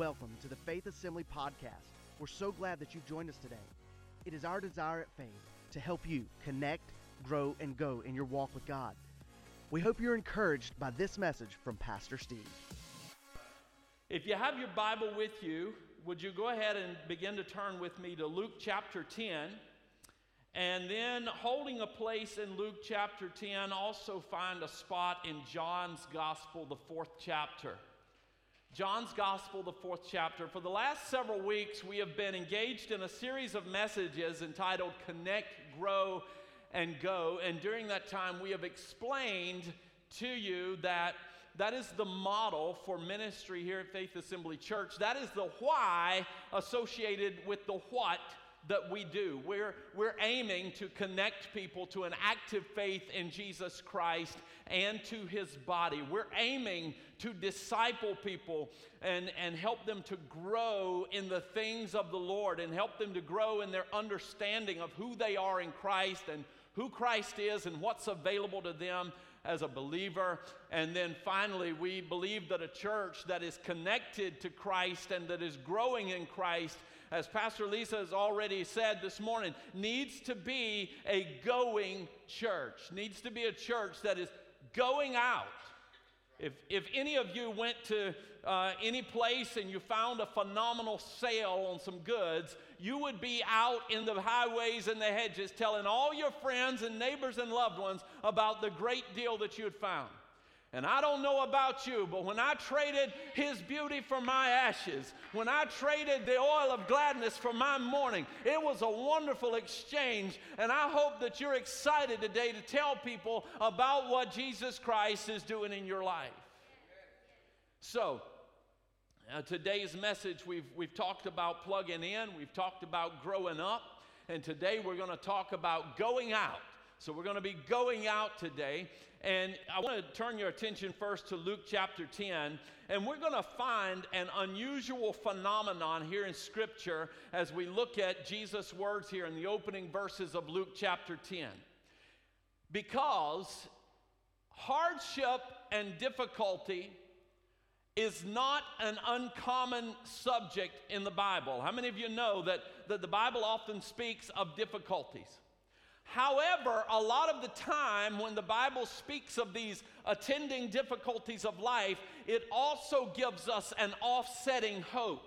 Welcome to the Faith Assembly Podcast. We're so glad that you've joined us today. It is our desire at Faith to help you connect, grow, and go in your walk with God. We hope you're encouraged by this message from Pastor Steve. If you have your Bible with you, would you go ahead and begin to turn with me to Luke chapter 10? And then, holding a place in Luke chapter 10, also find a spot in John's Gospel, the fourth chapter. John's Gospel, the fourth chapter. For the last several weeks, we have been engaged in a series of messages entitled Connect, Grow, and Go. And during that time, we have explained to you that that is the model for ministry here at Faith Assembly Church. That is the why associated with the what that we do. We're, we're aiming to connect people to an active faith in Jesus Christ and to his body. We're aiming to disciple people and, and help them to grow in the things of the Lord and help them to grow in their understanding of who they are in Christ and who Christ is and what's available to them as a believer. And then finally, we believe that a church that is connected to Christ and that is growing in Christ, as Pastor Lisa has already said this morning, needs to be a going church, needs to be a church that is going out if, if any of you went to uh, any place and you found a phenomenal sale on some goods, you would be out in the highways and the hedges telling all your friends and neighbors and loved ones about the great deal that you had found. And I don't know about you, but when I traded his beauty for my ashes, when I traded the oil of gladness for my mourning, it was a wonderful exchange. And I hope that you're excited today to tell people about what Jesus Christ is doing in your life. So, uh, today's message, we've, we've talked about plugging in, we've talked about growing up, and today we're going to talk about going out. So we're going to be going out today. And I want to turn your attention first to Luke chapter 10. And we're going to find an unusual phenomenon here in Scripture as we look at Jesus' words here in the opening verses of Luke chapter 10. Because hardship and difficulty is not an uncommon subject in the Bible. How many of you know that, that the Bible often speaks of difficulties? However, a lot of the time when the Bible speaks of these attending difficulties of life, it also gives us an offsetting hope.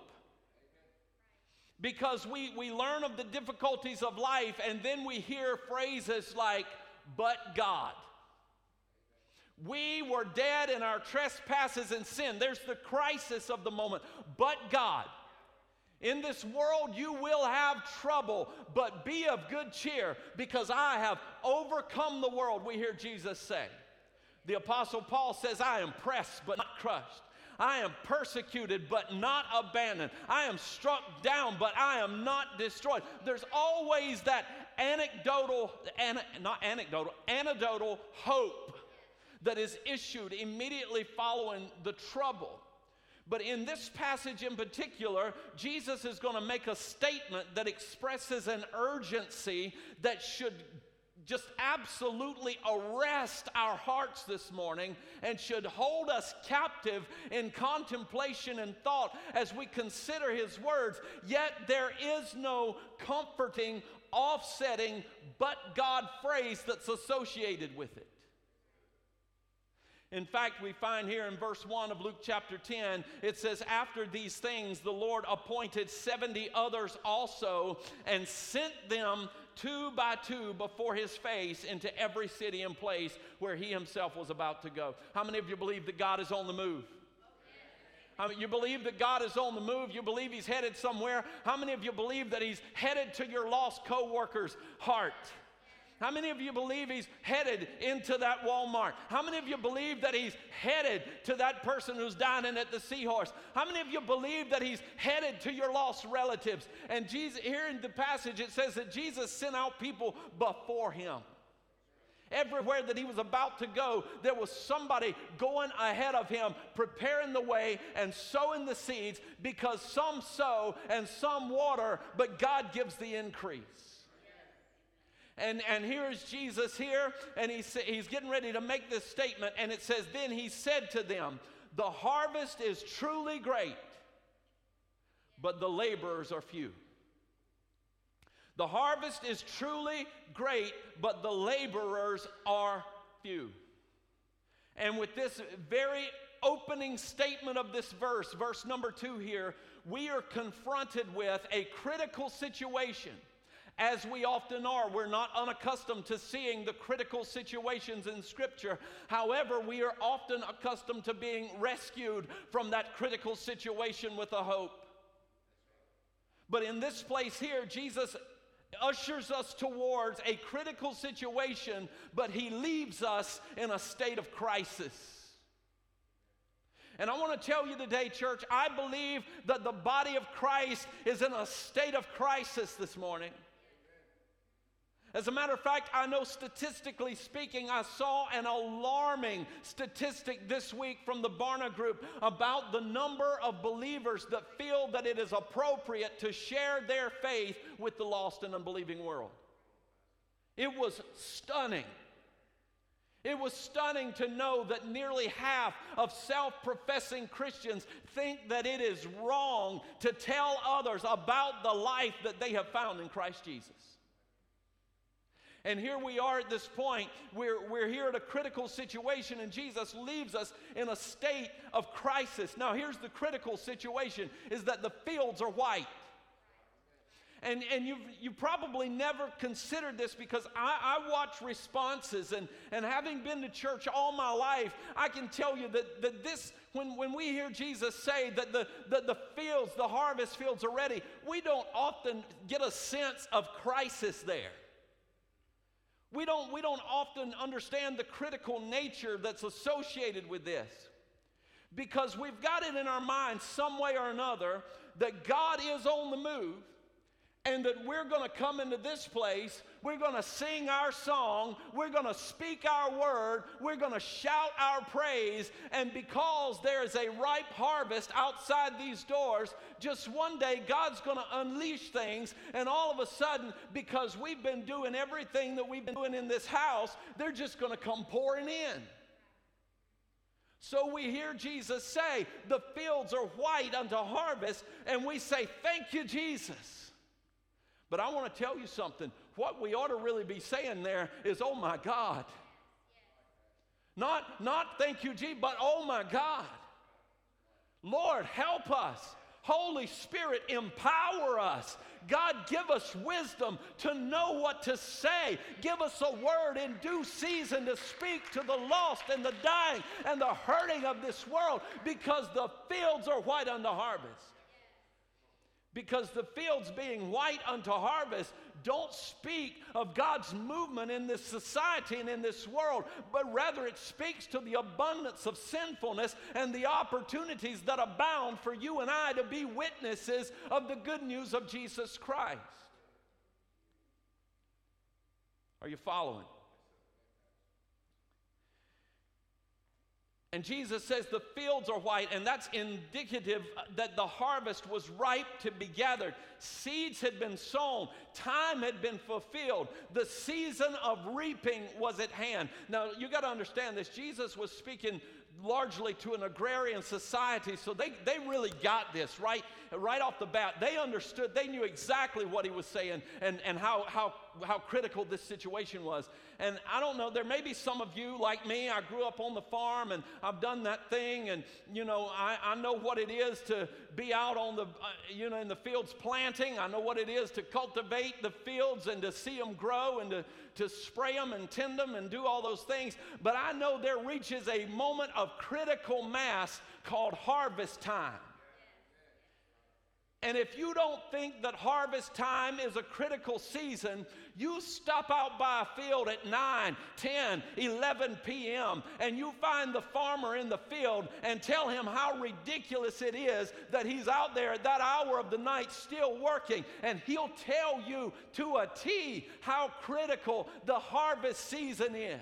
Because we, we learn of the difficulties of life and then we hear phrases like, but God. We were dead in our trespasses and sin. There's the crisis of the moment, but God. In this world you will have trouble, but be of good cheer because I have overcome the world, we hear Jesus say. The Apostle Paul says, I am pressed but not crushed. I am persecuted but not abandoned. I am struck down but I am not destroyed. There's always that anecdotal, an, not anecdotal, anecdotal hope that is issued immediately following the trouble. But in this passage in particular, Jesus is going to make a statement that expresses an urgency that should just absolutely arrest our hearts this morning and should hold us captive in contemplation and thought as we consider his words. Yet there is no comforting, offsetting, but God phrase that's associated with it. In fact, we find here in verse 1 of Luke chapter 10, it says, After these things, the Lord appointed 70 others also and sent them two by two before his face into every city and place where he himself was about to go. How many of you believe that God is on the move? I mean, you believe that God is on the move. You believe He's headed somewhere. How many of you believe that He's headed to your lost coworker's heart? How many of you believe he's headed into that Walmart? How many of you believe that he's headed to that person who's dining at the seahorse? How many of you believe that he's headed to your lost relatives? And Jesus, here in the passage, it says that Jesus sent out people before him. Everywhere that he was about to go, there was somebody going ahead of him, preparing the way and sowing the seeds because some sow and some water, but God gives the increase. And, and here's Jesus here, and he's, he's getting ready to make this statement. And it says, Then he said to them, The harvest is truly great, but the laborers are few. The harvest is truly great, but the laborers are few. And with this very opening statement of this verse, verse number two here, we are confronted with a critical situation. As we often are, we're not unaccustomed to seeing the critical situations in Scripture. However, we are often accustomed to being rescued from that critical situation with a hope. But in this place here, Jesus ushers us towards a critical situation, but he leaves us in a state of crisis. And I want to tell you today, church, I believe that the body of Christ is in a state of crisis this morning. As a matter of fact, I know statistically speaking, I saw an alarming statistic this week from the Barna Group about the number of believers that feel that it is appropriate to share their faith with the lost and unbelieving world. It was stunning. It was stunning to know that nearly half of self professing Christians think that it is wrong to tell others about the life that they have found in Christ Jesus. And here we are at this point. We're, we're here at a critical situation, and Jesus leaves us in a state of crisis. Now, here's the critical situation is that the fields are white. And, and you've, you probably never considered this because I, I watch responses, and, and having been to church all my life, I can tell you that, that this, when, when we hear Jesus say that the, that the fields, the harvest fields are ready, we don't often get a sense of crisis there. We don't, we don't often understand the critical nature that's associated with this. Because we've got it in our minds some way or another that God is on the move and that we're going to come into this place, we're going to sing our song, we're going to speak our word, we're going to shout our praise, and because there is a ripe harvest outside these doors, just one day God's going to unleash things, and all of a sudden, because we've been doing everything that we've been doing in this house, they're just going to come pouring in. So we hear Jesus say, The fields are white unto harvest, and we say, Thank you, Jesus. But I want to tell you something. What we ought to really be saying there is, oh my God. Not, not thank you, G, but oh my God. Lord, help us. Holy Spirit, empower us. God, give us wisdom to know what to say. Give us a word in due season to speak to the lost and the dying and the hurting of this world because the fields are white the harvest. Because the fields being white unto harvest don't speak of God's movement in this society and in this world, but rather it speaks to the abundance of sinfulness and the opportunities that abound for you and I to be witnesses of the good news of Jesus Christ. Are you following? And Jesus says the fields are white, and that's indicative that the harvest was ripe to be gathered. Seeds had been sown, time had been fulfilled, the season of reaping was at hand. Now, you got to understand this. Jesus was speaking largely to an agrarian society, so they, they really got this right, right off the bat. They understood, they knew exactly what he was saying and, and how, how, how critical this situation was. And I don't know, there may be some of you like me. I grew up on the farm and I've done that thing. And, you know, I, I know what it is to be out on the, uh, you know, in the fields planting. I know what it is to cultivate the fields and to see them grow and to, to spray them and tend them and do all those things. But I know there reaches a moment of critical mass called harvest time. And if you don't think that harvest time is a critical season, you stop out by a field at 9, 10, 11 p.m., and you find the farmer in the field and tell him how ridiculous it is that he's out there at that hour of the night still working. And he'll tell you to a T how critical the harvest season is.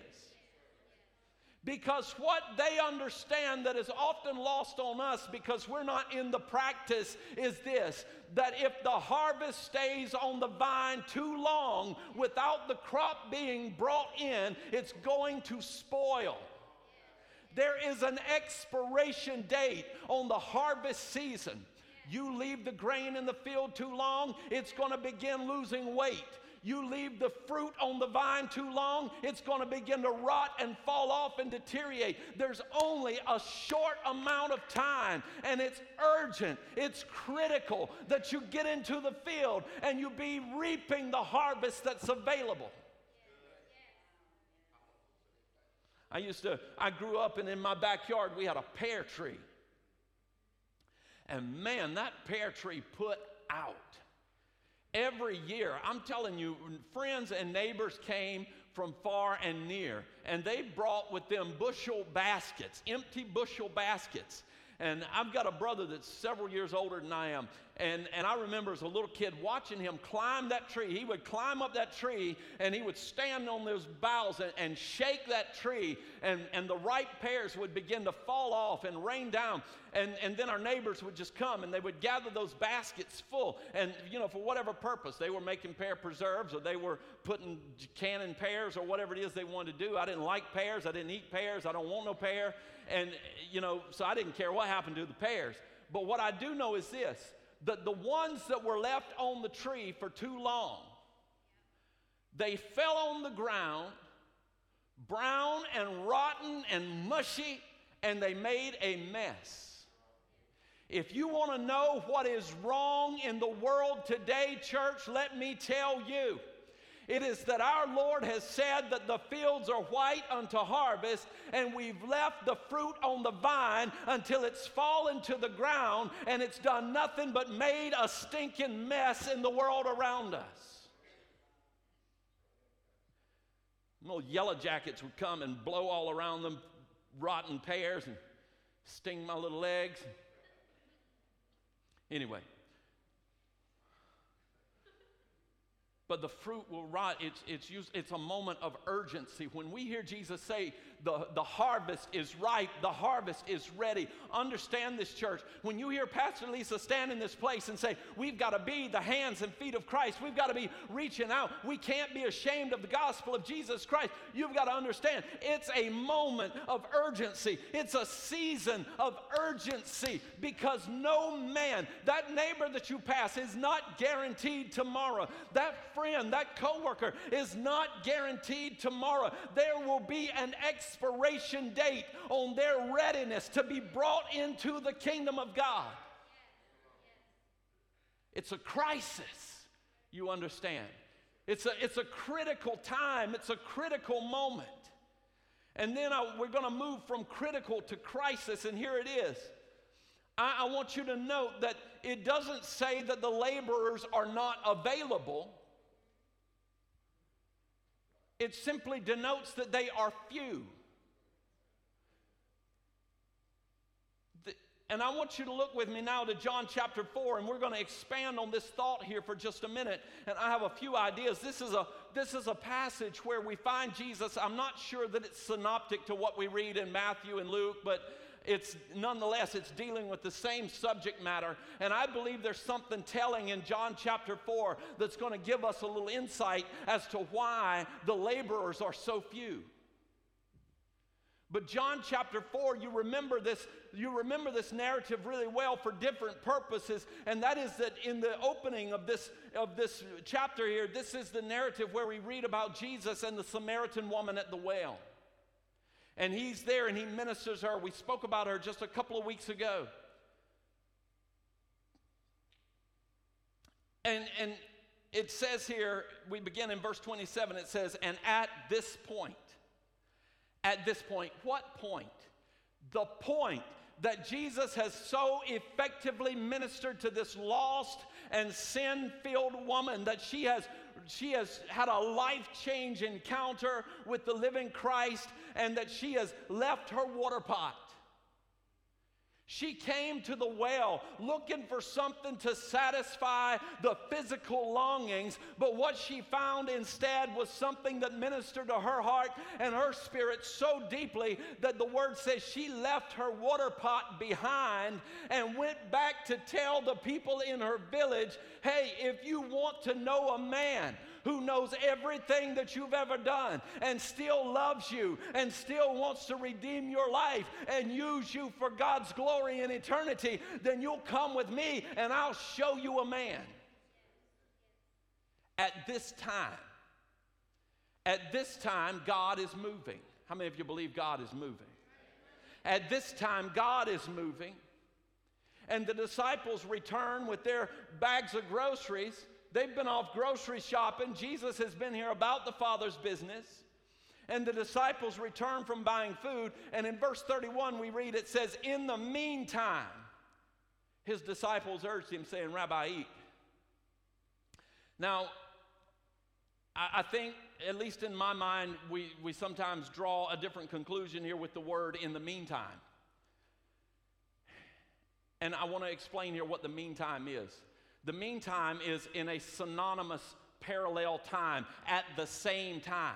Because what they understand that is often lost on us because we're not in the practice is this that if the harvest stays on the vine too long without the crop being brought in, it's going to spoil. There is an expiration date on the harvest season. You leave the grain in the field too long, it's going to begin losing weight. You leave the fruit on the vine too long, it's going to begin to rot and fall off and deteriorate. There's only a short amount of time, and it's urgent, it's critical that you get into the field and you be reaping the harvest that's available. I used to, I grew up and in my backyard we had a pear tree. And man, that pear tree put out. Every year, I'm telling you, friends and neighbors came from far and near, and they brought with them bushel baskets, empty bushel baskets. And I've got a brother that's several years older than I am. And, and I remember as a little kid watching him climb that tree. He would climb up that tree and he would stand on those boughs and, and shake that tree, and, and the ripe pears would begin to fall off and rain down. And, and then our neighbors would just come and they would gather those baskets full. And, you know, for whatever purpose, they were making pear preserves or they were putting canning pears or whatever it is they wanted to do. I didn't like pears. I didn't eat pears. I don't want no pear. And, you know, so I didn't care what happened to the pears. But what I do know is this that the ones that were left on the tree for too long, they fell on the ground, brown and rotten and mushy, and they made a mess. If you want to know what is wrong in the world today, church, let me tell you. It is that our Lord has said that the fields are white unto harvest, and we've left the fruit on the vine until it's fallen to the ground and it's done nothing but made a stinking mess in the world around us. Little yellow jackets would come and blow all around them, rotten pears, and sting my little legs. Anyway, but the fruit will rot. It's, it's, used, it's a moment of urgency. When we hear Jesus say, the, the harvest is ripe, the harvest is ready. Understand this, church. When you hear Pastor Lisa stand in this place and say, We've got to be the hands and feet of Christ, we've got to be reaching out, we can't be ashamed of the gospel of Jesus Christ. You've got to understand it's a moment of urgency, it's a season of urgency because no man, that neighbor that you pass, is not guaranteed tomorrow. That friend, that coworker is not guaranteed tomorrow. There will be an ex expiration date on their readiness to be brought into the kingdom of God. It's a crisis, you understand. It's a, it's a critical time, it's a critical moment. And then I, we're going to move from critical to crisis, and here it is. I, I want you to note that it doesn't say that the laborers are not available. It simply denotes that they are few. And I want you to look with me now to John chapter 4, and we're going to expand on this thought here for just a minute. And I have a few ideas. This is a, this is a passage where we find Jesus. I'm not sure that it's synoptic to what we read in Matthew and Luke, but it's nonetheless it's dealing with the same subject matter and i believe there's something telling in john chapter 4 that's going to give us a little insight as to why the laborers are so few but John chapter 4, you remember this, you remember this narrative really well for different purposes, and that is that in the opening of this, of this chapter here, this is the narrative where we read about Jesus and the Samaritan woman at the well. And he's there and he ministers her. We spoke about her just a couple of weeks ago. And, and it says here, we begin in verse 27, it says, And at this point, at this point. What point? The point that Jesus has so effectively ministered to this lost and sin filled woman that she has, she has had a life change encounter with the living Christ and that she has left her water pot she came to the well looking for something to satisfy the physical longings, but what she found instead was something that ministered to her heart and her spirit so deeply that the word says she left her water pot behind and went back to tell the people in her village hey, if you want to know a man who knows everything that you've ever done and still loves you and still wants to redeem your life and use you for God's glory in eternity, then you'll come with me and I'll show you a man. At this time, at this time, God is moving. How many of you believe God is moving? At this time, God is moving. And the disciples return with their bags of groceries. They've been off grocery shopping. Jesus has been here about the Father's business. And the disciples return from buying food. And in verse 31, we read it says, In the meantime, his disciples urged him, saying, Rabbi, eat. Now, I, think, at least in my mind, we, we sometimes draw a different conclusion here with the word in the meantime. And I want to explain here what the meantime is. The meantime is in a synonymous parallel time at the same time.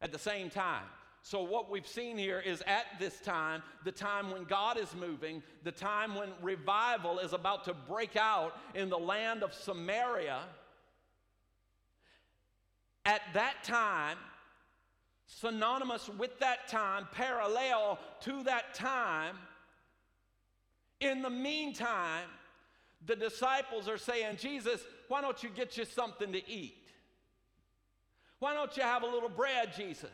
At the same time. So, what we've seen here is at this time, the time when God is moving, the time when revival is about to break out in the land of Samaria at that time, synonymous with that time, parallel to that time, in the meantime, the disciples are saying, Jesus, why don't you get you something to eat? Why don't you have a little bread, Jesus?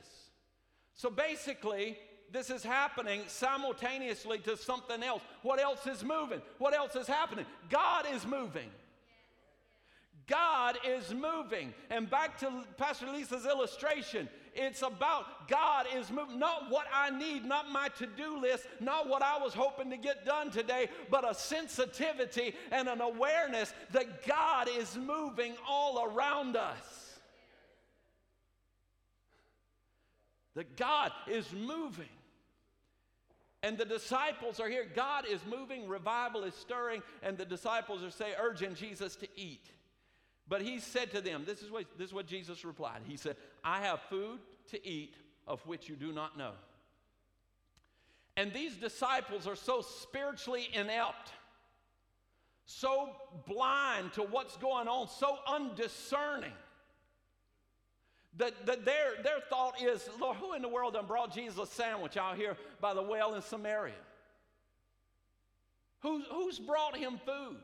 So basically, this is happening simultaneously to something else. What else is moving? What else is happening? God is moving. God is moving. And back to Pastor Lisa's illustration, it's about God is moving, not what I need, not my to do list, not what I was hoping to get done today, but a sensitivity and an awareness that God is moving all around us. That God is moving. And the disciples are here. God is moving, revival is stirring, and the disciples are saying, urging Jesus to eat. But he said to them, this is, what, this is what Jesus replied. He said, I have food to eat of which you do not know. And these disciples are so spiritually inept, so blind to what's going on, so undiscerning. That, that their, their thought is, Lord, who in the world done brought Jesus a sandwich out here by the well in Samaria? Who's, who's brought him food?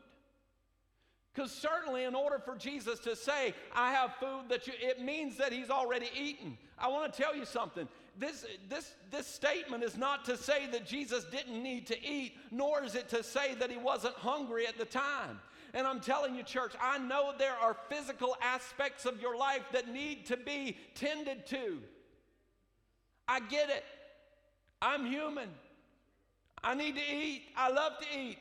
Because certainly, in order for Jesus to say, I have food that you, it means that he's already eaten. I want to tell you something. This, this, this statement is not to say that Jesus didn't need to eat, nor is it to say that he wasn't hungry at the time. And I'm telling you, church, I know there are physical aspects of your life that need to be tended to. I get it. I'm human. I need to eat. I love to eat.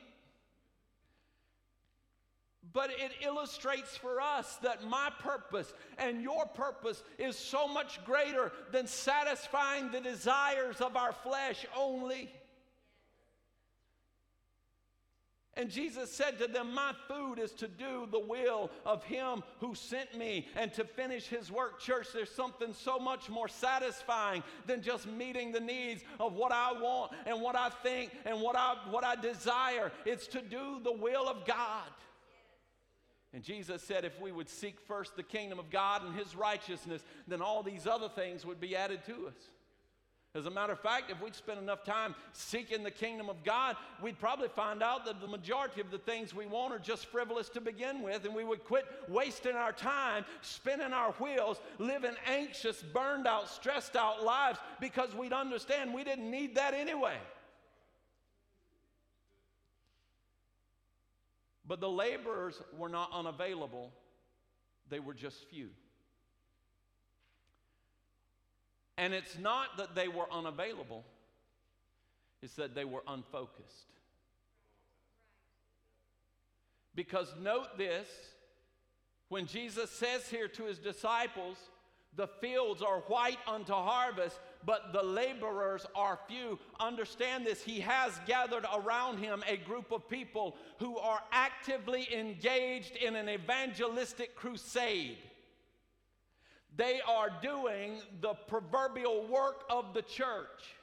But it illustrates for us that my purpose and your purpose is so much greater than satisfying the desires of our flesh only. And Jesus said to them, My food is to do the will of Him who sent me and to finish His work. Church, there's something so much more satisfying than just meeting the needs of what I want and what I think and what I, what I desire. It's to do the will of God. And Jesus said, if we would seek first the kingdom of God and his righteousness, then all these other things would be added to us. As a matter of fact, if we'd spend enough time seeking the kingdom of God, we'd probably find out that the majority of the things we want are just frivolous to begin with, and we would quit wasting our time, spinning our wheels, living anxious, burned out, stressed out lives because we'd understand we didn't need that anyway. But the laborers were not unavailable, they were just few. And it's not that they were unavailable, it's that they were unfocused. Because note this when Jesus says here to his disciples, the fields are white unto harvest, but the laborers are few. Understand this. He has gathered around him a group of people who are actively engaged in an evangelistic crusade. They are doing the proverbial work of the church.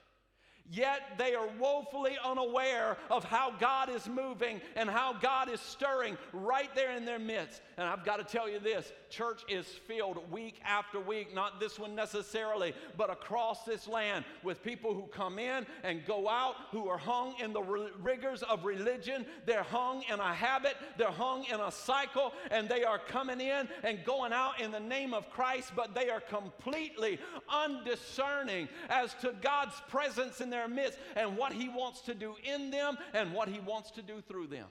Yet they are woefully unaware of how God is moving and how God is stirring right there in their midst. And I've got to tell you this church is filled week after week, not this one necessarily, but across this land with people who come in and go out who are hung in the rigors of religion. They're hung in a habit, they're hung in a cycle, and they are coming in and going out in the name of Christ, but they are completely undiscerning as to God's presence in their midst and what He wants to do in them and what He wants to do through them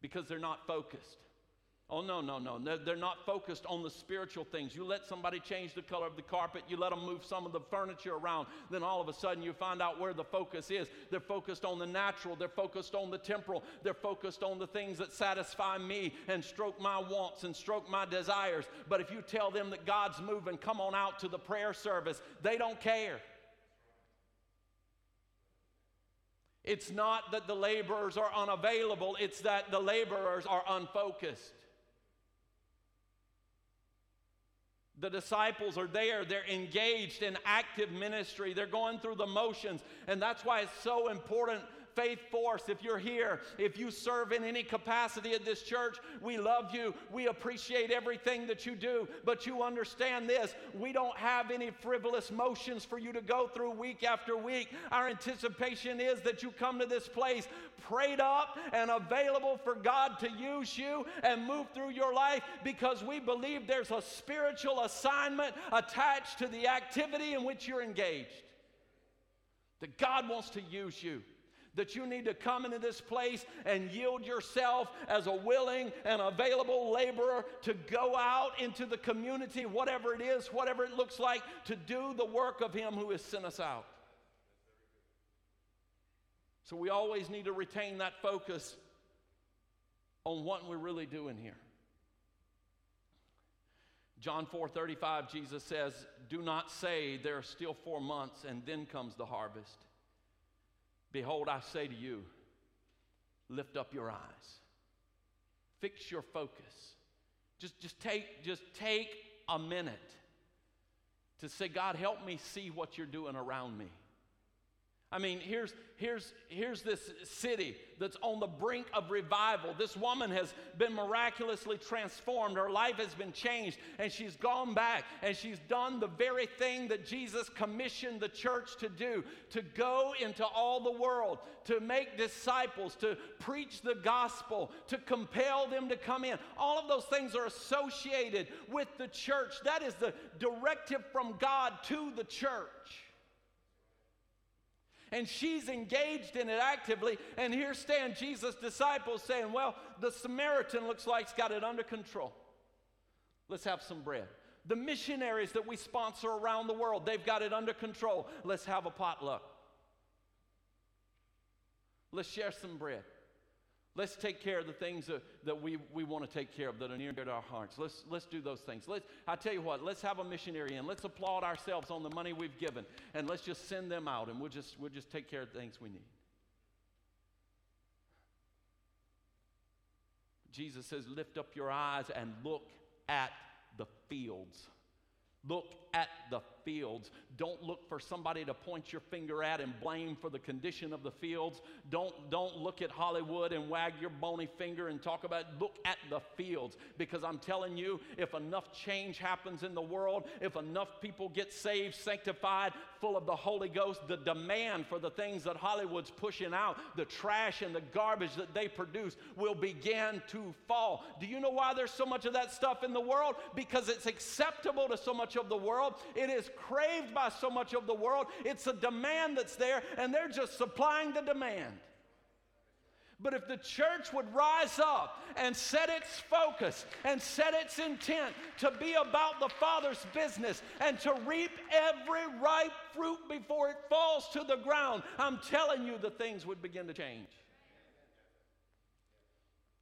because they're not focused. Oh, no, no, no. They're, not focused on the spiritual things. You let somebody change the color of the carpet, you let them move some of the furniture around, then all of a sudden you find out where the focus is. They're focused on the natural, they're focused on the temporal, they're focused on the things that satisfy me and stroke my wants and stroke my desires. But if you tell them that God's moving, come on out to the prayer service, they don't care. It's not that the laborers are unavailable, it's that the laborers are unfocused. The disciples are there. They're engaged in active ministry. They're going through the motions. And that's why it's so important Faith Force, if you're here, if you serve in any capacity at this church, we love you. We appreciate everything that you do. But you understand this we don't have any frivolous motions for you to go through week after week. Our anticipation is that you come to this place prayed up and available for God to use you and move through your life because we believe there's a spiritual assignment attached to the activity in which you're engaged. That God wants to use you that you need to come into this place and yield yourself as a willing and available laborer to go out into the community, whatever it is, whatever it looks like, to do the work of Him who has sent us out. So we always need to retain that focus on what we're really doing here. John 4:35 Jesus says, "Do not say there are still 4 months and then comes the harvest." Behold, I say to you, lift up your eyes. Fix your focus. Just, just, take, just take a minute to say, God, help me see what you're doing around me. I mean, here's, here's, here's this city that's on the brink of revival. This woman has been miraculously transformed. Her life has been changed, and she's gone back and she's done the very thing that Jesus commissioned the church to do to go into all the world, to make disciples, to preach the gospel, to compel them to come in. All of those things are associated with the church. That is the directive from God to the church and she's engaged in it actively. And here stand Jesus' disciples saying, Well, the Samaritan looks like he's got it under control. Let's have some bread. The missionaries that we sponsor around the world, they've got it under control. Let's have a potluck. Let's share some bread. Let's take care of the things that, that we, we want to take care of that are near to our hearts. Let's, let's do those things. Let's, I tell you what, let's have a missionary in. Let's applaud ourselves on the money we've given and let's just send them out and we'll just, we'll just take care of the things we need. Jesus says, Lift up your eyes and look at the fields. Look at the fields. Don't look for somebody to point your finger at and blame for the condition of the fields. Don't, don't look at Hollywood and wag your bony finger and talk about look at the fields because I'm telling you if enough change happens in the world, if enough people get saved, sanctified, full of the Holy Ghost, the demand for the things that Hollywood's pushing out, the trash and the garbage that they produce will begin to fall. Do you know why there's so much of that stuff in the world? Because it's acceptable to so much of the world. It is craved by so much of the world. It's a demand that's there, and they're just supplying the demand. But if the church would rise up and set its focus and set its intent to be about the Father's business and to reap every ripe fruit before it falls to the ground, I'm telling you the things would begin to change.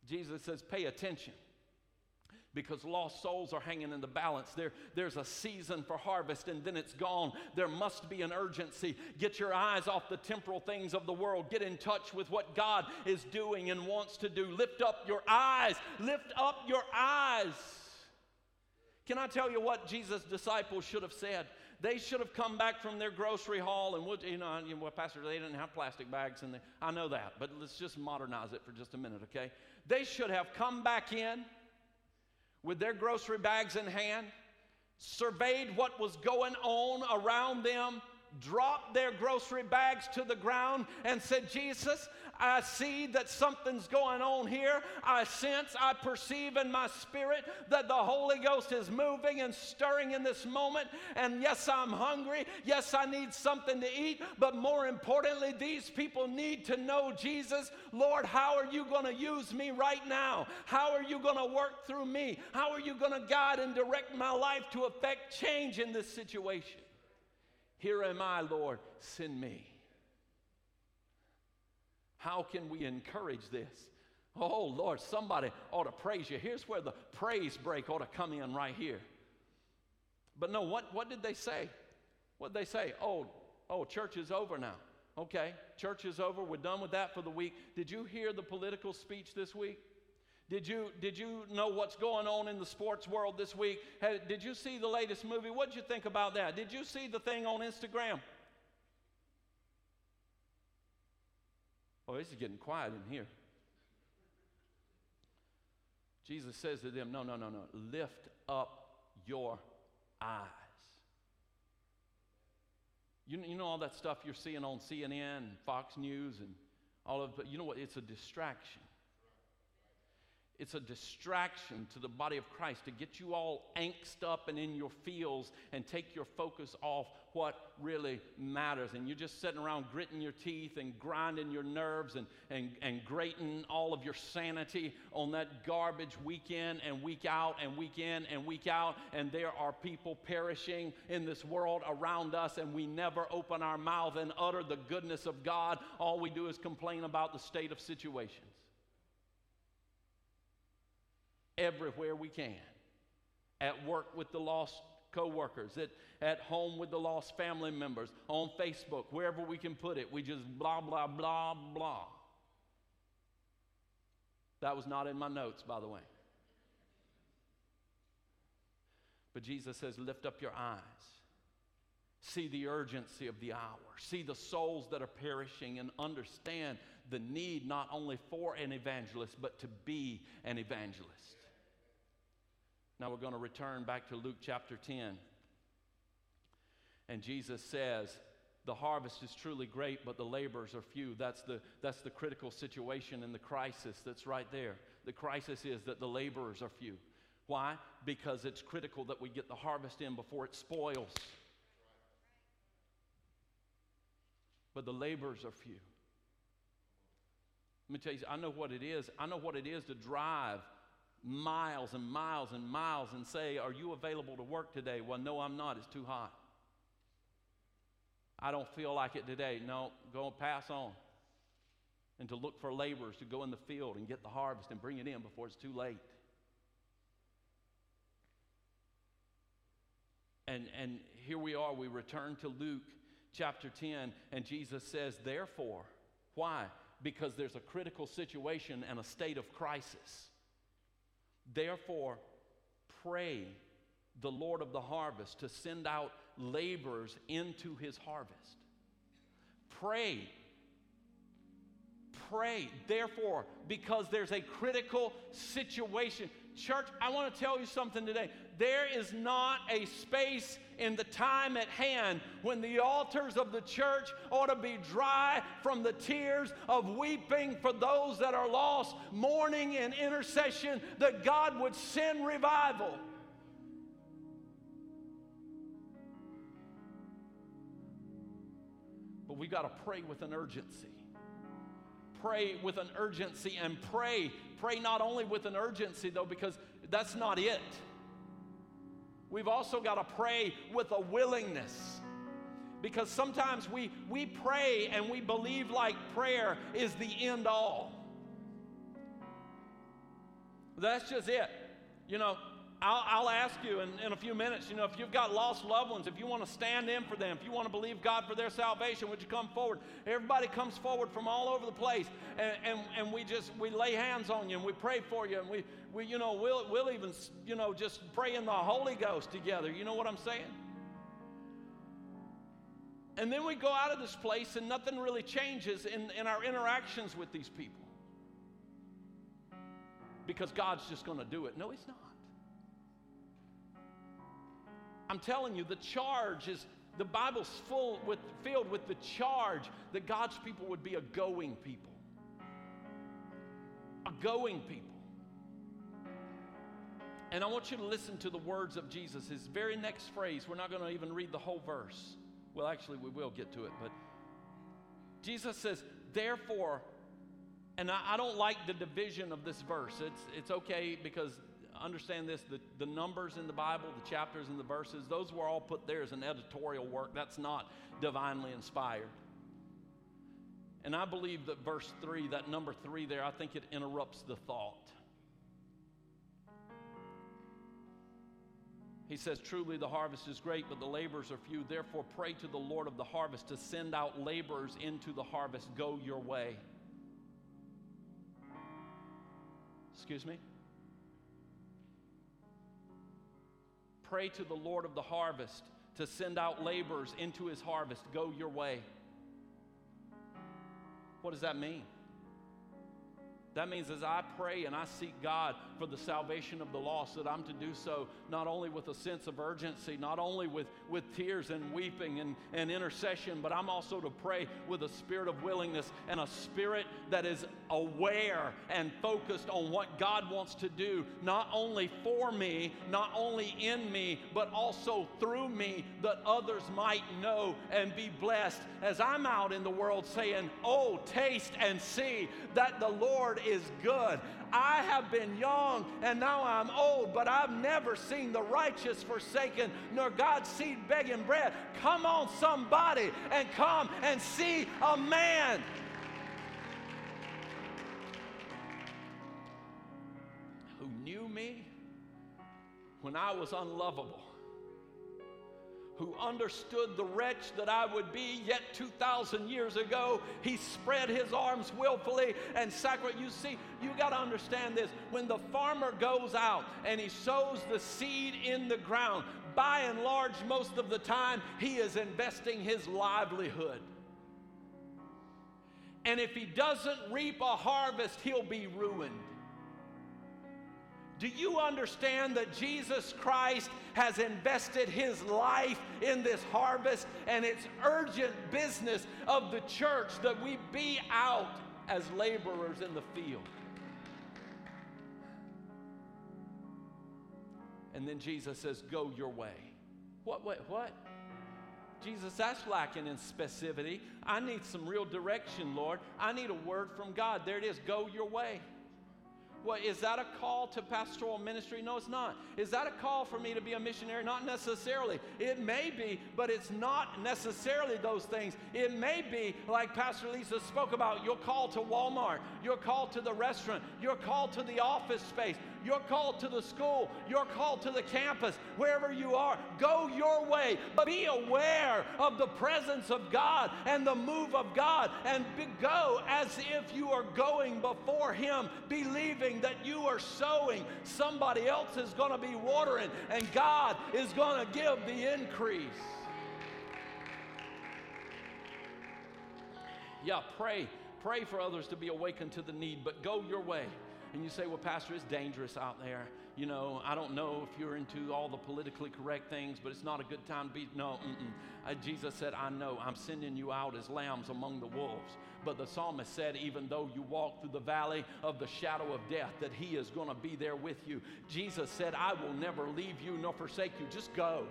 Jesus says, pay attention because lost souls are hanging in the balance. There, there's a season for harvest and then it's gone. There must be an urgency. Get your eyes off the temporal things of the world. Get in touch with what God is doing and wants to do. Lift up your eyes. Lift up your eyes. Can I tell you what Jesus' disciples should have said? They should have come back from their grocery haul and, would, you know, well, Pastor, they didn't have plastic bags there. I know that, but let's just modernize it for just a minute, okay? They should have come back in with their grocery bags in hand, surveyed what was going on around them, dropped their grocery bags to the ground, and said, Jesus, I see that something's going on here. I sense, I perceive in my spirit that the Holy Ghost is moving and stirring in this moment. And yes, I'm hungry. Yes, I need something to eat. But more importantly, these people need to know Jesus. Lord, how are you going to use me right now? How are you going to work through me? How are you going to guide and direct my life to affect change in this situation? Here am I, Lord, send me. How can we encourage this? Oh, Lord, somebody ought to praise you. Here's where the praise break ought to come in right here. But no, what, what did they say? What did they say? Oh, oh, church is over now. Okay, church is over. We're done with that for the week. Did you hear the political speech this week? Did you, did you know what's going on in the sports world this week? did you see the latest movie? What did you think about that? Did you see the thing on Instagram? Oh, this is getting quiet in here. Jesus says to them, No, no, no, no. Lift up your eyes. You, you know all that stuff you're seeing on CNN Fox News and all of but you know what? It's a distraction. It's a distraction to the body of Christ to get you all angst up and in your feels and take your focus off what really matters. And you're just sitting around gritting your teeth and grinding your nerves and, and, and grating all of your sanity on that garbage week in and week out and week in and week out. And there are people perishing in this world around us, and we never open our mouth and utter the goodness of God. All we do is complain about the state of situations everywhere we can. At work with the lost coworkers, at, at home with the lost family members, on Facebook, wherever we can put it. We just blah, blah, blah, blah. That was not in my notes, by the way. But Jesus says, Lift up your eyes. See the urgency of the hour. See the souls that are perishing and understand the need not only for an evangelist, but to be an evangelist. Now we're going to return back to Luke chapter 10. And Jesus says, the harvest is truly great, but the laborers are few. That's the, that's the critical situation and the crisis that's right there. The crisis is that the laborers are few. Why? Because it's critical that we get the harvest in before it spoils. But the laborers are few. Let me tell you, I know what it is. I know what it is to drive miles and miles and miles and say, Are you available to work today? Well, no, I'm not. It's too hot. I don't feel like it today. No, go pass on. And to look for laborers to go in the field and get the harvest and bring it in before it's too late. And, and here we are, we return to Luke chapter 10, and Jesus says, Therefore, why? Because there's a critical situation and a state of crisis. Therefore, pray the Lord of the harvest to send out laborers into his harvest. Pray. Pray. Therefore, because there's a critical situation. Church, I want to tell you something today. There is not a space in the time at hand when the altars of the church ought to be dry from the tears of weeping for those that are lost, mourning and intercession that God would send revival. But we got to pray with an urgency. Pray with an urgency and pray. Pray not only with an urgency, though, because that's not it. We've also got to pray with a willingness. Because sometimes we, we pray and we believe like prayer is the end all. That's just it. You know, I'll, I'll ask you in, in a few minutes, you know, if you've got lost loved ones, if you want to stand in for them, if you want to believe God for their salvation, would you come forward? Everybody comes forward from all over the place, and, and, and we just, we lay hands on you, and we pray for you, and we, we you know, we'll, we'll even, you know, just pray in the Holy Ghost together. You know what I'm saying? And then we go out of this place and nothing really changes in, in our interactions with these people. Because God's just going to do it. No, He's not. I'm telling you, the charge is the Bible's full with, filled with the charge that God's people would be a going people. A going people. And I want you to listen to the words of Jesus. His very next phrase, we're not going to even read the whole verse. Well, actually, we will get to it, but Jesus says, therefore, and I, I don't like the division of this verse. It's, it's okay because understand this the, the numbers in the Bible, the chapters and the verses, those were all put there as an editorial work. That's not divinely inspired. And I believe that verse 3, that number 3 there, I think it interrupts the thought. He says, Truly the harvest is great, but the laborers are few. Therefore, pray to the Lord of the harvest to send out laborers into the harvest. Go your way. Excuse me? Pray to the Lord of the harvest to send out laborers into his harvest. Go your way. What does that mean? That means as I pray and I seek God for the salvation of the lost, that I'm to do so not only with a sense of urgency, not only with, with tears and weeping and, and intercession, but I'm also to pray with a spirit of willingness and a spirit that is aware and focused on what God wants to do, not only for me, not only in me, but also through me, that others might know and be blessed. As I'm out in the world saying, Oh, taste and see that the Lord is good. I have been young and now I'm old, but I've never seen the righteous forsaken, nor God's seed begging bread. Come on, somebody, and come and see a man. Who knew me when I was unlovable who understood the wretch that I would be yet 2,000 years ago. He spread his arms willfully and sacrificed. You see, you got to understand this. When the farmer goes out and he sows the seed in the ground, by and large, most of the time, he is investing his livelihood. And if he doesn't reap a harvest, he'll be ruined. Do you understand that Jesus Christ has invested his life in this harvest and it's urgent business of the church that we be out as laborers in the field? And then Jesus says, Go your way. What, what, what? Jesus, that's lacking in specificity. I need some real direction, Lord. I need a word from God. There it is. Go your way. Well, is that a call to pastoral ministry? No, it's not. Is that a call for me to be a missionary? Not necessarily. It may be, but it's not necessarily those things. It may be, like Pastor Lisa spoke about, your call to Walmart, your call to the restaurant, your call to the office space, you're called to the school. You're called to the campus. Wherever you are, go your way. But be aware of the presence of God and the move of God and go as if you are going before Him, believing that you are sowing. Somebody else is going to be watering, and God is going to give the increase. Yeah, pray. Pray for others to be awakened to the need, but go your way. And you say, well, Pastor, it's dangerous out there. You know, I don't know if you're into all the politically correct things, but it's not a good time to be. No, uh, Jesus said, I know. I'm sending you out as lambs among the wolves. But the psalmist said, even though you walk through the valley of the shadow of death, that he is going to be there with you. Jesus said, I will never leave you nor forsake you. Just go.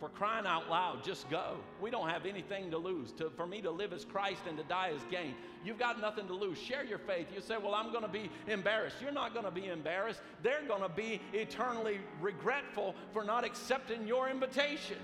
For crying out loud, just go. We don't have anything to lose. To, for me to live as Christ and to die as gain. You've got nothing to lose. Share your faith. You say, Well, I'm going to be embarrassed. You're not going to be embarrassed. They're going to be eternally regretful for not accepting your invitation.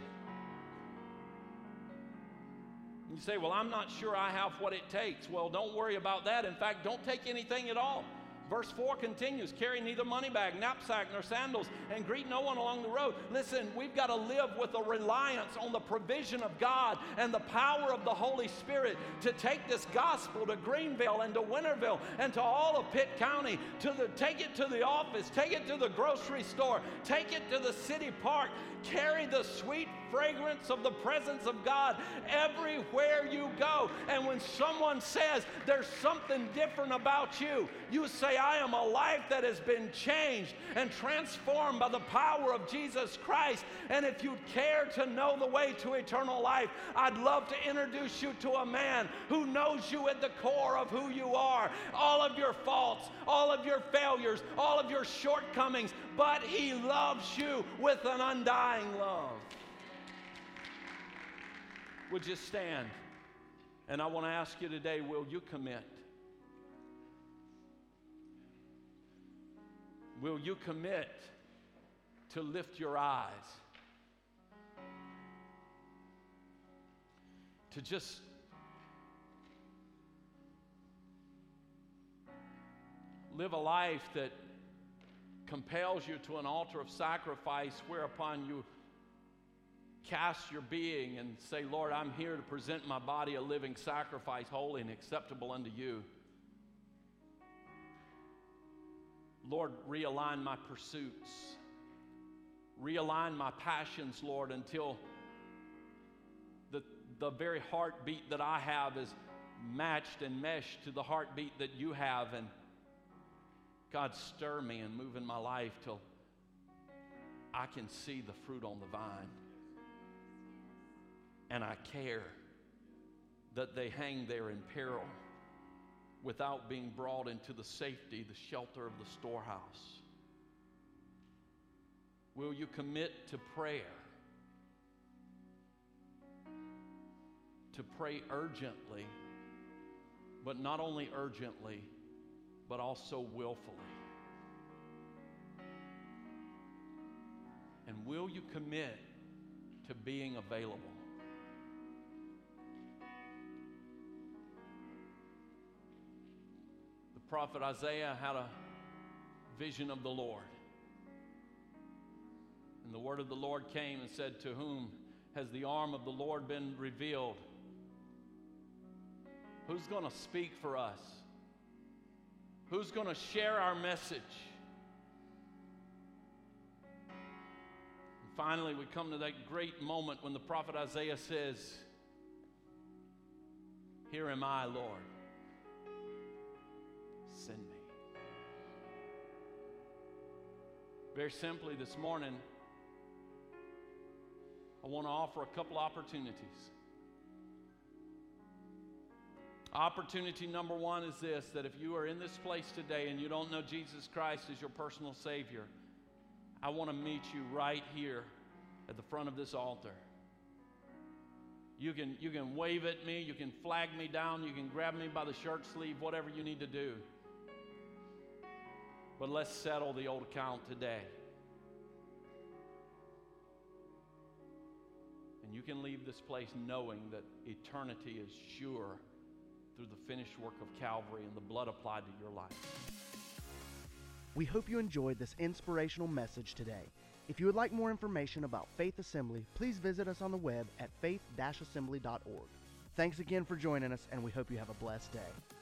You say, Well, I'm not sure I have what it takes. Well, don't worry about that. In fact, don't take anything at all. Verse 4 continues carry neither money bag, knapsack, nor sandals, and greet no one along the road. Listen, we've got to live with a reliance on the provision of God and the power of the Holy Spirit to take this gospel to Greenville and to Winterville and to all of Pitt County, to the, take it to the office, take it to the grocery store, take it to the city park, carry the sweet fragrance of the presence of God everywhere you go. And when someone says there's something different about you, you say, I am a life that has been changed and transformed by the power of Jesus Christ. And if you'd care to know the way to eternal life, I'd love to introduce you to a man who knows you at the core of who you are, all of your faults, all of your failures, all of your shortcomings, but he loves you with an undying love. Would you stand? And I want to ask you today will you commit? Will you commit to lift your eyes? To just live a life that compels you to an altar of sacrifice whereupon you cast your being and say, Lord, I'm here to present my body a living sacrifice, holy and acceptable unto you. Lord, realign my pursuits. Realign my passions, Lord, until the, the very heartbeat that I have is matched and meshed to the heartbeat that you have. And God, stir me and move in my life till I can see the fruit on the vine. And I care that they hang there in peril without being brought into the safety, the shelter of the storehouse? Will you commit to prayer? To pray urgently, but not only urgently, but also willfully. And will you commit to being available? The prophet Isaiah had a vision of the Lord. And the word of the Lord came and said, To whom has the arm of the Lord been revealed? Who's going to speak for us? Who's going to share our message? And finally, we come to that great moment when the prophet Isaiah says, Here am I, Lord send me. Very simply, this morning, I want to offer a couple opportunities. Opportunity number one is this that if you are in this place today and you don't know Jesus Christ as your personal Savior, I want to meet you right here at the front of this altar. You can, you can wave at me, you can flag me down, you can grab me by the shirt sleeve, whatever you need to do. But let's settle the old account today. And you can leave this place knowing that eternity is sure through the finished work of Calvary and the blood applied to your life. We hope you enjoyed this inspirational message today. If you would like more information about Faith Assembly, please visit us on the web at faith-assembly.org. Thanks again for joining us, and we hope you have a blessed day.